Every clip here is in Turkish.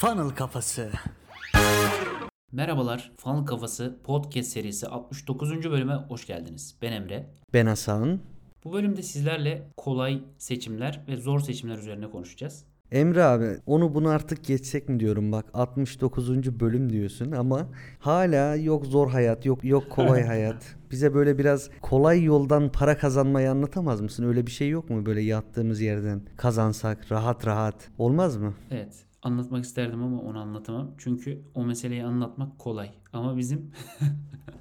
Funnel Kafası. Merhabalar, Funnel Kafası Podcast serisi 69. bölüme hoş geldiniz. Ben Emre. Ben Hasan. Bu bölümde sizlerle kolay seçimler ve zor seçimler üzerine konuşacağız. Emre abi onu bunu artık geçsek mi diyorum bak 69. bölüm diyorsun ama hala yok zor hayat yok yok kolay hayat. Bize böyle biraz kolay yoldan para kazanmayı anlatamaz mısın? Öyle bir şey yok mu böyle yattığımız yerden kazansak rahat rahat olmaz mı? Evet, anlatmak isterdim ama onu anlatamam. Çünkü o meseleyi anlatmak kolay. Ama bizim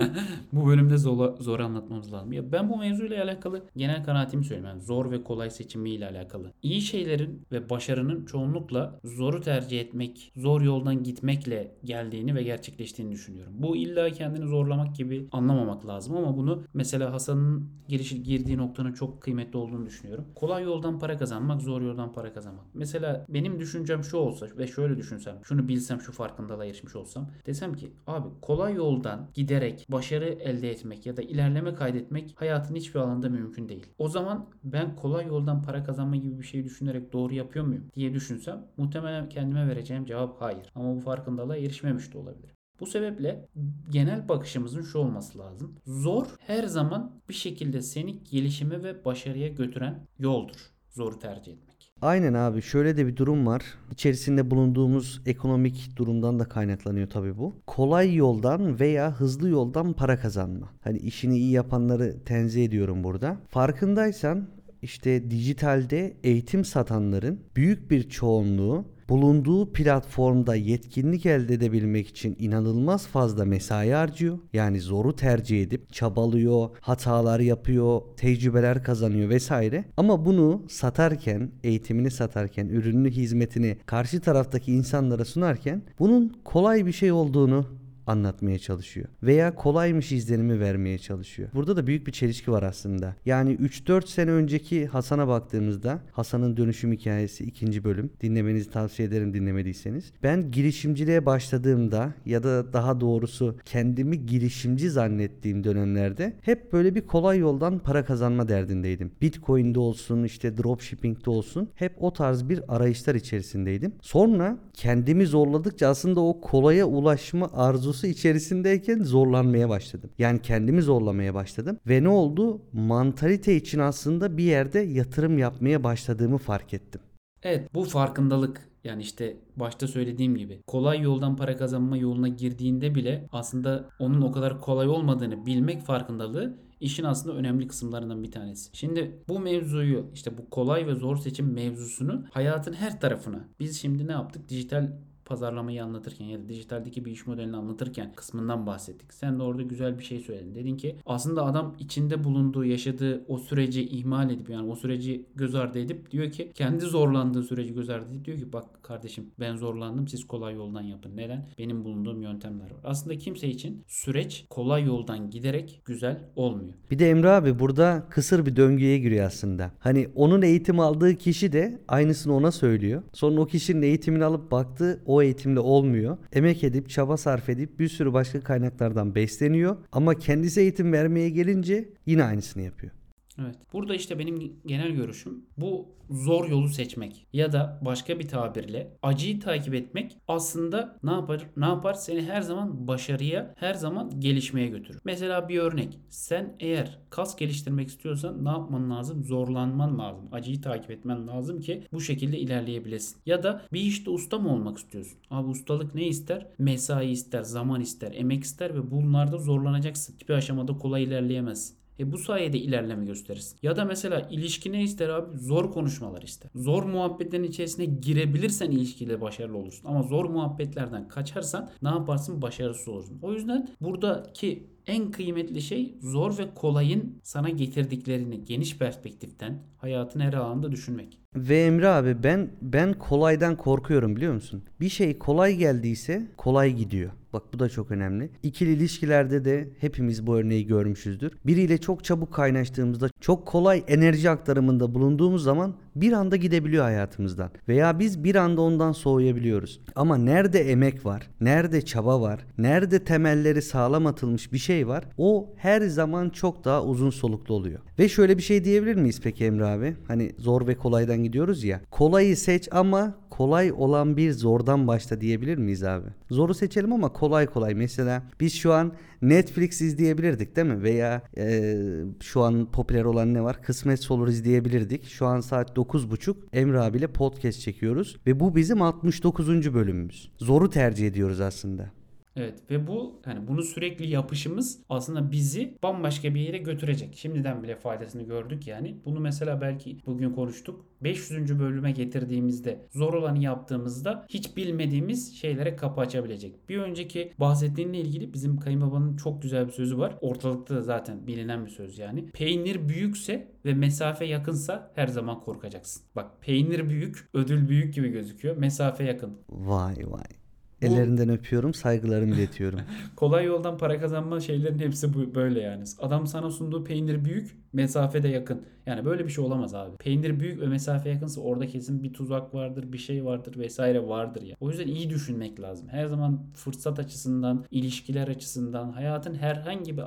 bu bölümde zor, zor anlatmamız lazım. Ya ben bu mevzuyla alakalı genel kanaatimi söyleyeyim. Yani zor ve kolay seçimiyle alakalı. İyi şeylerin ve başarının çoğunlukla zoru tercih etmek, zor yoldan gitmekle geldiğini ve gerçekleştiğini düşünüyorum. Bu illa kendini zorlamak gibi anlamamak lazım ama bunu mesela Hasan'ın girişi girdiği noktanın çok kıymetli olduğunu düşünüyorum. Kolay yoldan para kazanmak, zor yoldan para kazanmak. Mesela benim düşüncem şu olsa ve şöyle düşünsem, şunu bilsem, şu farkındalığa erişmiş olsam desem ki abi kolay yoldan giderek başarı elde etmek ya da ilerleme kaydetmek hayatın hiçbir alanda mümkün değil. O zaman ben kolay yoldan para kazanma gibi bir şey düşünerek doğru yapıyor muyum diye düşünsem muhtemelen kendime vereceğim cevap hayır. Ama bu farkındalığa erişmemiş de olabilir. Bu sebeple genel bakışımızın şu olması lazım. Zor her zaman bir şekilde seni gelişime ve başarıya götüren yoldur. Zoru tercih etmek. Aynen abi şöyle de bir durum var. İçerisinde bulunduğumuz ekonomik durumdan da kaynaklanıyor tabii bu. Kolay yoldan veya hızlı yoldan para kazanma. Hani işini iyi yapanları tenzih ediyorum burada. Farkındaysan işte dijitalde eğitim satanların büyük bir çoğunluğu bulunduğu platformda yetkinlik elde edebilmek için inanılmaz fazla mesai harcıyor. Yani zoru tercih edip çabalıyor, hatalar yapıyor, tecrübeler kazanıyor vesaire. Ama bunu satarken, eğitimini satarken, ürününü, hizmetini karşı taraftaki insanlara sunarken bunun kolay bir şey olduğunu anlatmaya çalışıyor. Veya kolaymış izlenimi vermeye çalışıyor. Burada da büyük bir çelişki var aslında. Yani 3-4 sene önceki Hasan'a baktığımızda Hasan'ın dönüşüm hikayesi ikinci bölüm. Dinlemenizi tavsiye ederim dinlemediyseniz. Ben girişimciliğe başladığımda ya da daha doğrusu kendimi girişimci zannettiğim dönemlerde hep böyle bir kolay yoldan para kazanma derdindeydim. Bitcoin'de olsun işte dropshipping'de olsun hep o tarz bir arayışlar içerisindeydim. Sonra kendimi zorladıkça aslında o kolaya ulaşma arzusu arzusu içerisindeyken zorlanmaya başladım. Yani kendimi zorlamaya başladım. Ve ne oldu? Mantalite için aslında bir yerde yatırım yapmaya başladığımı fark ettim. Evet bu farkındalık yani işte başta söylediğim gibi kolay yoldan para kazanma yoluna girdiğinde bile aslında onun o kadar kolay olmadığını bilmek farkındalığı işin aslında önemli kısımlarından bir tanesi. Şimdi bu mevzuyu işte bu kolay ve zor seçim mevzusunu hayatın her tarafına biz şimdi ne yaptık? Dijital pazarlamayı anlatırken ya da dijitaldeki bir iş modelini anlatırken kısmından bahsettik. Sen de orada güzel bir şey söyledin. Dedin ki aslında adam içinde bulunduğu, yaşadığı o süreci ihmal edip yani o süreci göz ardı edip diyor ki kendi zorlandığı süreci göz ardı edip diyor ki bak kardeşim ben zorlandım siz kolay yoldan yapın. Neden? Benim bulunduğum yöntemler var. Aslında kimse için süreç kolay yoldan giderek güzel olmuyor. Bir de Emre abi burada kısır bir döngüye giriyor aslında. Hani onun eğitim aldığı kişi de aynısını ona söylüyor. Sonra o kişinin eğitimini alıp baktığı o eğitimle olmuyor. Emek edip çaba sarf edip bir sürü başka kaynaklardan besleniyor. Ama kendisi eğitim vermeye gelince yine aynısını yapıyor. Evet. Burada işte benim genel görüşüm bu zor yolu seçmek ya da başka bir tabirle acıyı takip etmek aslında ne yapar? Ne yapar? Seni her zaman başarıya, her zaman gelişmeye götürür. Mesela bir örnek. Sen eğer kas geliştirmek istiyorsan ne yapman lazım? Zorlanman lazım. Acıyı takip etmen lazım ki bu şekilde ilerleyebilesin. Ya da bir işte usta mı olmak istiyorsun? Abi ustalık ne ister? Mesai ister, zaman ister, emek ister ve bunlarda zorlanacaksın. Hiçbir aşamada kolay ilerleyemezsin. E bu sayede ilerleme gösterirsin. Ya da mesela ilişki ne ister abi? Zor konuşmalar ister. Zor muhabbetlerin içerisine girebilirsen ilişkide başarılı olursun. Ama zor muhabbetlerden kaçarsan ne yaparsın? Başarısız olursun. O yüzden buradaki en kıymetli şey zor ve kolayın sana getirdiklerini geniş perspektiften hayatın her alanda düşünmek. Ve Emre abi ben ben kolaydan korkuyorum biliyor musun? Bir şey kolay geldiyse kolay gidiyor. Bak bu da çok önemli. İkili ilişkilerde de hepimiz bu örneği görmüşüzdür. Biriyle çok çabuk kaynaştığımızda, çok kolay enerji aktarımında bulunduğumuz zaman bir anda gidebiliyor hayatımızdan. Veya biz bir anda ondan soğuyabiliyoruz. Ama nerede emek var, nerede çaba var, nerede temelleri sağlam atılmış bir şey var, o her zaman çok daha uzun soluklu oluyor. Ve şöyle bir şey diyebilir miyiz peki Emre abi? Hani zor ve kolaydan gidiyoruz ya. Kolayı seç ama kolay olan bir zordan başla diyebilir miyiz abi? Zoru seçelim ama kolay kolay. Mesela biz şu an Netflix izleyebilirdik değil mi? Veya e, şu an popüler olan ne var? Kısmet olur izleyebilirdik. Şu an saat 9.30 Emre abiyle podcast çekiyoruz. Ve bu bizim 69. bölümümüz. Zoru tercih ediyoruz aslında. Evet ve bu yani bunu sürekli yapışımız aslında bizi bambaşka bir yere götürecek. Şimdiden bile faydasını gördük yani. Bunu mesela belki bugün konuştuk. 500. bölüme getirdiğimizde zor olanı yaptığımızda hiç bilmediğimiz şeylere kapı açabilecek. Bir önceki bahsettiğinle ilgili bizim kayınbabanın çok güzel bir sözü var. Ortalıkta da zaten bilinen bir söz yani. Peynir büyükse ve mesafe yakınsa her zaman korkacaksın. Bak peynir büyük, ödül büyük gibi gözüküyor. Mesafe yakın. Vay vay. Ellerinden öpüyorum, saygılarımı iletiyorum. Kolay yoldan para kazanma şeylerin hepsi bu böyle yani. Adam sana sunduğu peynir büyük, mesafe de yakın. Yani böyle bir şey olamaz abi. Peynir büyük ve mesafe yakınsa orada kesin bir tuzak vardır, bir şey vardır vesaire vardır ya. O yüzden iyi düşünmek lazım. Her zaman fırsat açısından, ilişkiler açısından, hayatın herhangi bir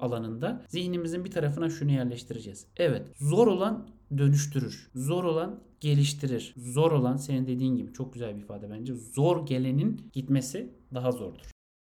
alanında zihnimizin bir tarafına şunu yerleştireceğiz. Evet, zor olan dönüştürür. Zor olan geliştirir. Zor olan senin dediğin gibi çok güzel bir ifade bence. Zor gelenin gitmesi daha zordur.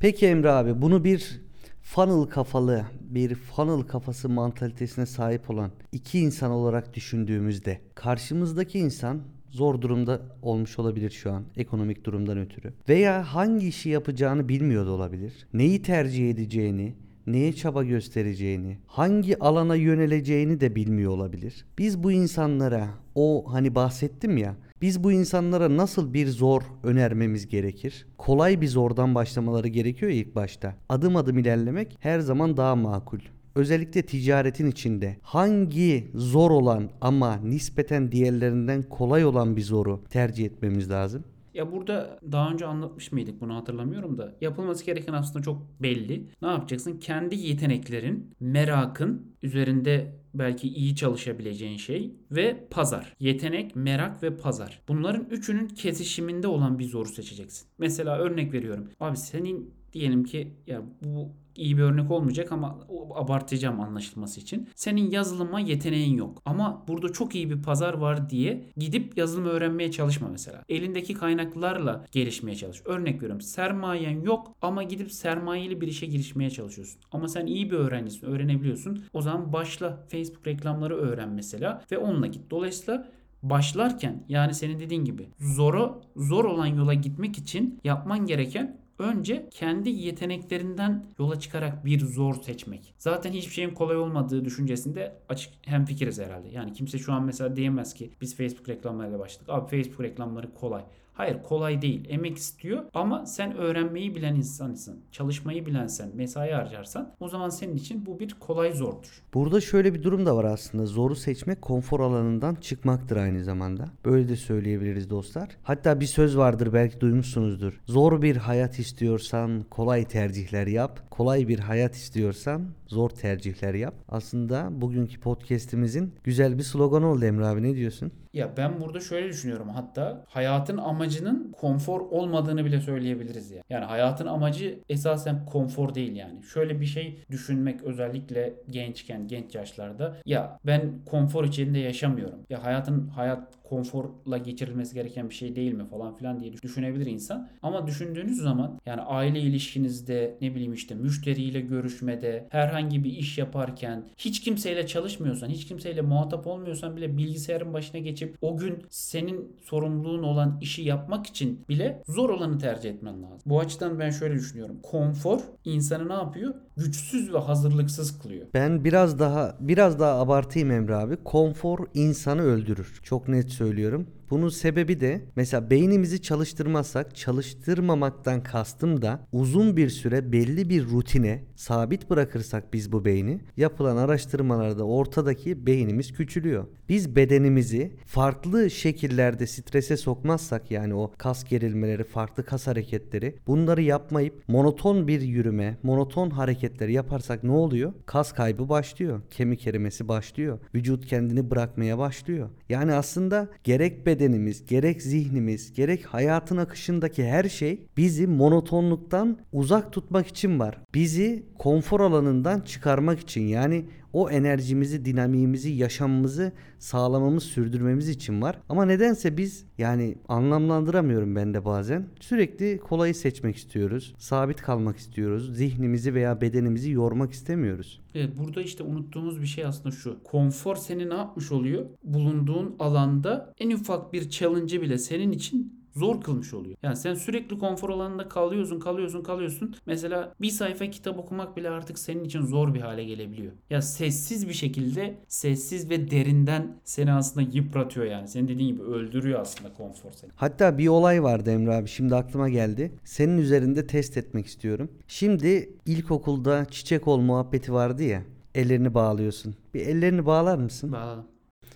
Peki Emre abi bunu bir funnel kafalı, bir funnel kafası mantalitesine sahip olan iki insan olarak düşündüğümüzde karşımızdaki insan zor durumda olmuş olabilir şu an ekonomik durumdan ötürü. Veya hangi işi yapacağını bilmiyor da olabilir. Neyi tercih edeceğini, neye çaba göstereceğini, hangi alana yöneleceğini de bilmiyor olabilir. Biz bu insanlara o hani bahsettim ya biz bu insanlara nasıl bir zor önermemiz gerekir? Kolay bir zordan başlamaları gerekiyor ilk başta. Adım adım ilerlemek her zaman daha makul. Özellikle ticaretin içinde hangi zor olan ama nispeten diğerlerinden kolay olan bir zoru tercih etmemiz lazım? Ya burada daha önce anlatmış mıydık bunu hatırlamıyorum da yapılması gereken aslında çok belli. Ne yapacaksın? Kendi yeteneklerin, merakın üzerinde belki iyi çalışabileceğin şey ve pazar. Yetenek, merak ve pazar. Bunların üçünün kesişiminde olan bir zoru seçeceksin. Mesela örnek veriyorum. Abi senin diyelim ki ya bu iyi bir örnek olmayacak ama abartacağım anlaşılması için. Senin yazılıma yeteneğin yok. Ama burada çok iyi bir pazar var diye gidip yazılımı öğrenmeye çalışma mesela. Elindeki kaynaklarla gelişmeye çalış. Örnek veriyorum sermayen yok ama gidip sermayeli bir işe girişmeye çalışıyorsun. Ama sen iyi bir öğrencisin, öğrenebiliyorsun. O zaman başla Facebook reklamları öğren mesela ve onunla git. Dolayısıyla başlarken yani senin dediğin gibi zoru zor olan yola gitmek için yapman gereken Önce kendi yeteneklerinden yola çıkarak bir zor seçmek. Zaten hiçbir şeyin kolay olmadığı düşüncesinde açık hem fikiriz herhalde. Yani kimse şu an mesela diyemez ki biz Facebook reklamlarıyla başladık. Abi Facebook reklamları kolay. Hayır kolay değil. Emek istiyor ama sen öğrenmeyi bilen insansın. Çalışmayı bilensen, mesai harcarsan o zaman senin için bu bir kolay zordur. Burada şöyle bir durum da var aslında. Zoru seçmek konfor alanından çıkmaktır aynı zamanda. Böyle de söyleyebiliriz dostlar. Hatta bir söz vardır belki duymuşsunuzdur. Zor bir hayat istiyorsan kolay tercihler yap. Kolay bir hayat istiyorsan zor tercihler yap. Aslında bugünkü podcast'imizin güzel bir sloganı oldu Emre abi ne diyorsun? Ya ben burada şöyle düşünüyorum hatta hayatın amacının konfor olmadığını bile söyleyebiliriz ya. Yani hayatın amacı esasen konfor değil yani. Şöyle bir şey düşünmek özellikle gençken, genç yaşlarda ya ben konfor içinde yaşamıyorum. Ya hayatın hayat konforla geçirilmesi gereken bir şey değil mi falan filan diye düşünebilir insan. Ama düşündüğünüz zaman yani aile ilişkinizde ne bileyim işte müşteriyle görüşmede herhangi bir iş yaparken hiç kimseyle çalışmıyorsan hiç kimseyle muhatap olmuyorsan bile bilgisayarın başına geçip o gün senin sorumluluğun olan işi yapmak için bile zor olanı tercih etmen lazım. Bu açıdan ben şöyle düşünüyorum. Konfor insanı ne yapıyor? Güçsüz ve hazırlıksız kılıyor. Ben biraz daha biraz daha abartayım Emre abi. Konfor insanı öldürür. Çok net söylüyorum söylüyorum. Bunun sebebi de mesela beynimizi çalıştırmazsak çalıştırmamaktan kastım da uzun bir süre belli bir rutine sabit bırakırsak biz bu beyni yapılan araştırmalarda ortadaki beynimiz küçülüyor. Biz bedenimizi farklı şekillerde strese sokmazsak yani o kas gerilmeleri, farklı kas hareketleri bunları yapmayıp monoton bir yürüme, monoton hareketleri yaparsak ne oluyor? Kas kaybı başlıyor. Kemik erimesi başlıyor. Vücut kendini bırakmaya başlıyor. Yani aslında gerek bedenimiz, gerek zihnimiz, gerek hayatın akışındaki her şey bizi monotonluktan uzak tutmak için var. Bizi konfor alanından çıkarmak için yani o enerjimizi, dinamiğimizi, yaşamımızı sağlamamız, sürdürmemiz için var. Ama nedense biz yani anlamlandıramıyorum ben de bazen. Sürekli kolayı seçmek istiyoruz. Sabit kalmak istiyoruz. Zihnimizi veya bedenimizi yormak istemiyoruz. Evet burada işte unuttuğumuz bir şey aslında şu. Konfor seni ne yapmış oluyor? Bulunduğun alanda en ufak bir challenge'ı bile senin için zor kılmış oluyor. Yani sen sürekli konfor alanında kalıyorsun, kalıyorsun, kalıyorsun. Mesela bir sayfa kitap okumak bile artık senin için zor bir hale gelebiliyor. Ya sessiz bir şekilde, sessiz ve derinden seni aslında yıpratıyor yani. Senin dediğin gibi öldürüyor aslında konfor seni. Hatta bir olay vardı Emre abi şimdi aklıma geldi. Senin üzerinde test etmek istiyorum. Şimdi ilkokulda çiçek ol muhabbeti vardı ya. Ellerini bağlıyorsun. Bir ellerini bağlar mısın? Bağladım.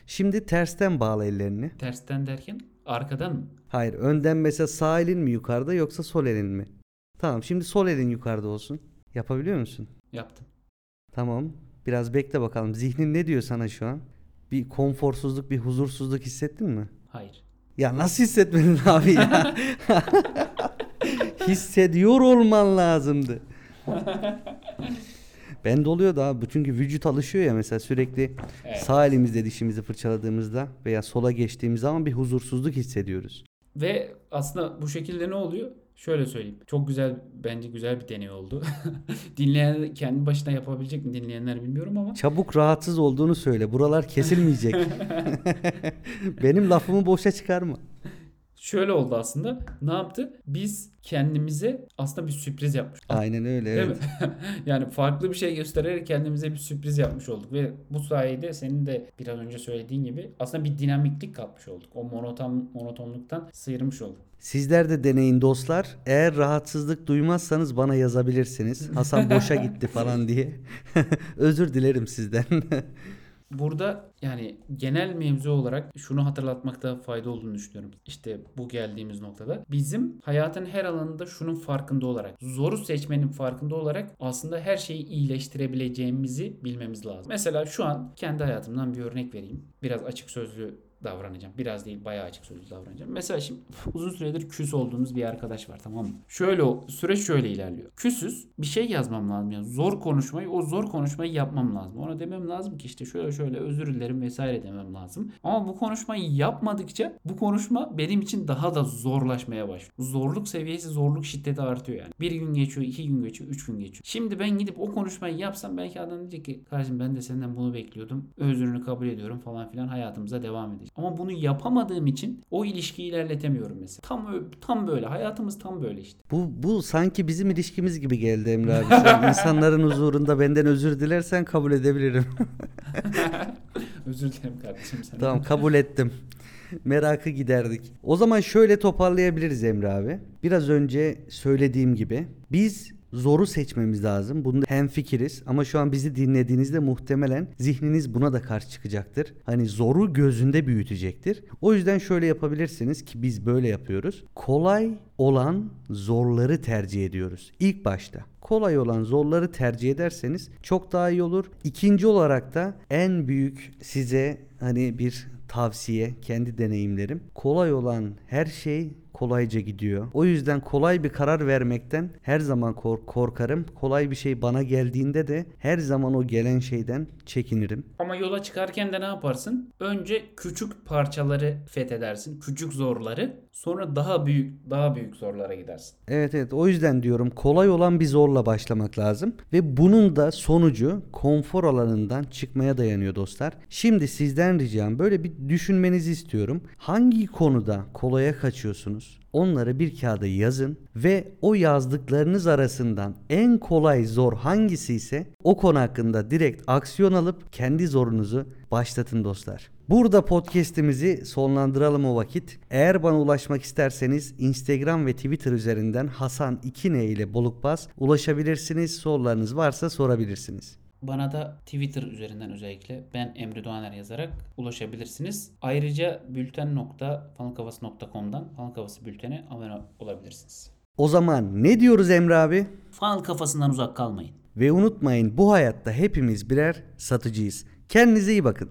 Şimdi tersten bağla ellerini. Tersten derken arkadan mı? Hayır önden mesela sağ elin mi yukarıda yoksa sol elin mi? Tamam şimdi sol elin yukarıda olsun. Yapabiliyor musun? Yaptım. Tamam. Biraz bekle bakalım. Zihnin ne diyor sana şu an? Bir konforsuzluk, bir huzursuzluk hissettin mi? Hayır. Ya nasıl hissetmedin abi ya? Hissediyor olman lazımdı. Ben de oluyor da çünkü vücut alışıyor ya mesela sürekli Evet. sağ elimizde dişimizi fırçaladığımızda veya sola geçtiğimiz zaman bir huzursuzluk hissediyoruz. Ve aslında bu şekilde ne oluyor? Şöyle söyleyeyim. Çok güzel bence güzel bir deney oldu. Dinleyen kendi başına yapabilecek mi dinleyenler bilmiyorum ama Çabuk rahatsız olduğunu söyle. Buralar kesilmeyecek. Benim lafımı boşa çıkarma. Şöyle oldu aslında. Ne yaptı? Biz kendimize aslında bir sürpriz yapmış. Aynen öyle Değil evet. mi? yani farklı bir şey göstererek kendimize bir sürpriz yapmış olduk ve bu sayede senin de biraz önce söylediğin gibi aslında bir dinamiklik katmış olduk. O monoton monotonluktan sıyırmış olduk. Sizler de deneyin dostlar. Eğer rahatsızlık duymazsanız bana yazabilirsiniz. Hasan boşa gitti falan diye. Özür dilerim sizden. Burada yani genel mevzu olarak şunu hatırlatmakta fayda olduğunu düşünüyorum. İşte bu geldiğimiz noktada. Bizim hayatın her alanında şunun farkında olarak, zoru seçmenin farkında olarak aslında her şeyi iyileştirebileceğimizi bilmemiz lazım. Mesela şu an kendi hayatımdan bir örnek vereyim. Biraz açık sözlü davranacağım. Biraz değil bayağı açık sözlü davranacağım. Mesela şimdi uzun süredir küs olduğumuz bir arkadaş var tamam mı? Şöyle o süreç şöyle ilerliyor. Küsüz bir şey yazmam lazım. Yani zor konuşmayı o zor konuşmayı yapmam lazım. Ona demem lazım ki işte şöyle şöyle özür dilerim vesaire demem lazım. Ama bu konuşmayı yapmadıkça bu konuşma benim için daha da zorlaşmaya başlıyor. Zorluk seviyesi zorluk şiddeti artıyor yani. Bir gün geçiyor, iki gün geçiyor, üç gün geçiyor. Şimdi ben gidip o konuşmayı yapsam belki adam diyecek ki kardeşim ben de senden bunu bekliyordum. Özrünü kabul ediyorum falan filan hayatımıza devam edeceğiz. Ama bunu yapamadığım için o ilişkiyi ilerletemiyorum mesela. Tam tam böyle. Hayatımız tam böyle işte. bu, bu sanki bizim ilişkimiz gibi geldi Emre abi. Sen insanların huzurunda benden özür dilersen kabul edebilirim. Özür dilerim kardeşim sen. tamam kabul ettim. Merakı giderdik. O zaman şöyle toparlayabiliriz Emre abi. Biraz önce söylediğim gibi biz zoru seçmemiz lazım. Bunda hem fikiriz ama şu an bizi dinlediğinizde muhtemelen zihniniz buna da karşı çıkacaktır. Hani zoru gözünde büyütecektir. O yüzden şöyle yapabilirsiniz ki biz böyle yapıyoruz. Kolay olan zorları tercih ediyoruz. İlk başta kolay olan zorları tercih ederseniz çok daha iyi olur. İkinci olarak da en büyük size hani bir tavsiye, kendi deneyimlerim. Kolay olan her şey kolayca gidiyor. O yüzden kolay bir karar vermekten her zaman kork- korkarım. Kolay bir şey bana geldiğinde de her zaman o gelen şeyden çekinirim. Ama yola çıkarken de ne yaparsın? Önce küçük parçaları fethedersin. Küçük zorları. Sonra daha büyük daha büyük zorlara gidersin. Evet evet o yüzden diyorum kolay olan bir zorla başlamak lazım ve bunun da sonucu konfor alanından çıkmaya dayanıyor dostlar. Şimdi sizden ricam böyle bir düşünmenizi istiyorum. Hangi konuda kolaya kaçıyorsunuz? Onları bir kağıda yazın ve o yazdıklarınız arasından en kolay zor hangisi ise o konu hakkında direkt aksiyon alıp kendi zorunuzu başlatın dostlar. Burada podcast'imizi sonlandıralım o vakit. Eğer bana ulaşmak isterseniz Instagram ve Twitter üzerinden Hasan 2N ile Bolukbaz ulaşabilirsiniz. Sorularınız varsa sorabilirsiniz. Bana da Twitter üzerinden özellikle ben Emre Doğaner yazarak ulaşabilirsiniz. Ayrıca bülten.fanalkafası.com'dan Fanal Kafası bültene abone olabilirsiniz. O zaman ne diyoruz Emre abi? Fanal kafasından uzak kalmayın. Ve unutmayın bu hayatta hepimiz birer satıcıyız. Kendinize iyi bakın.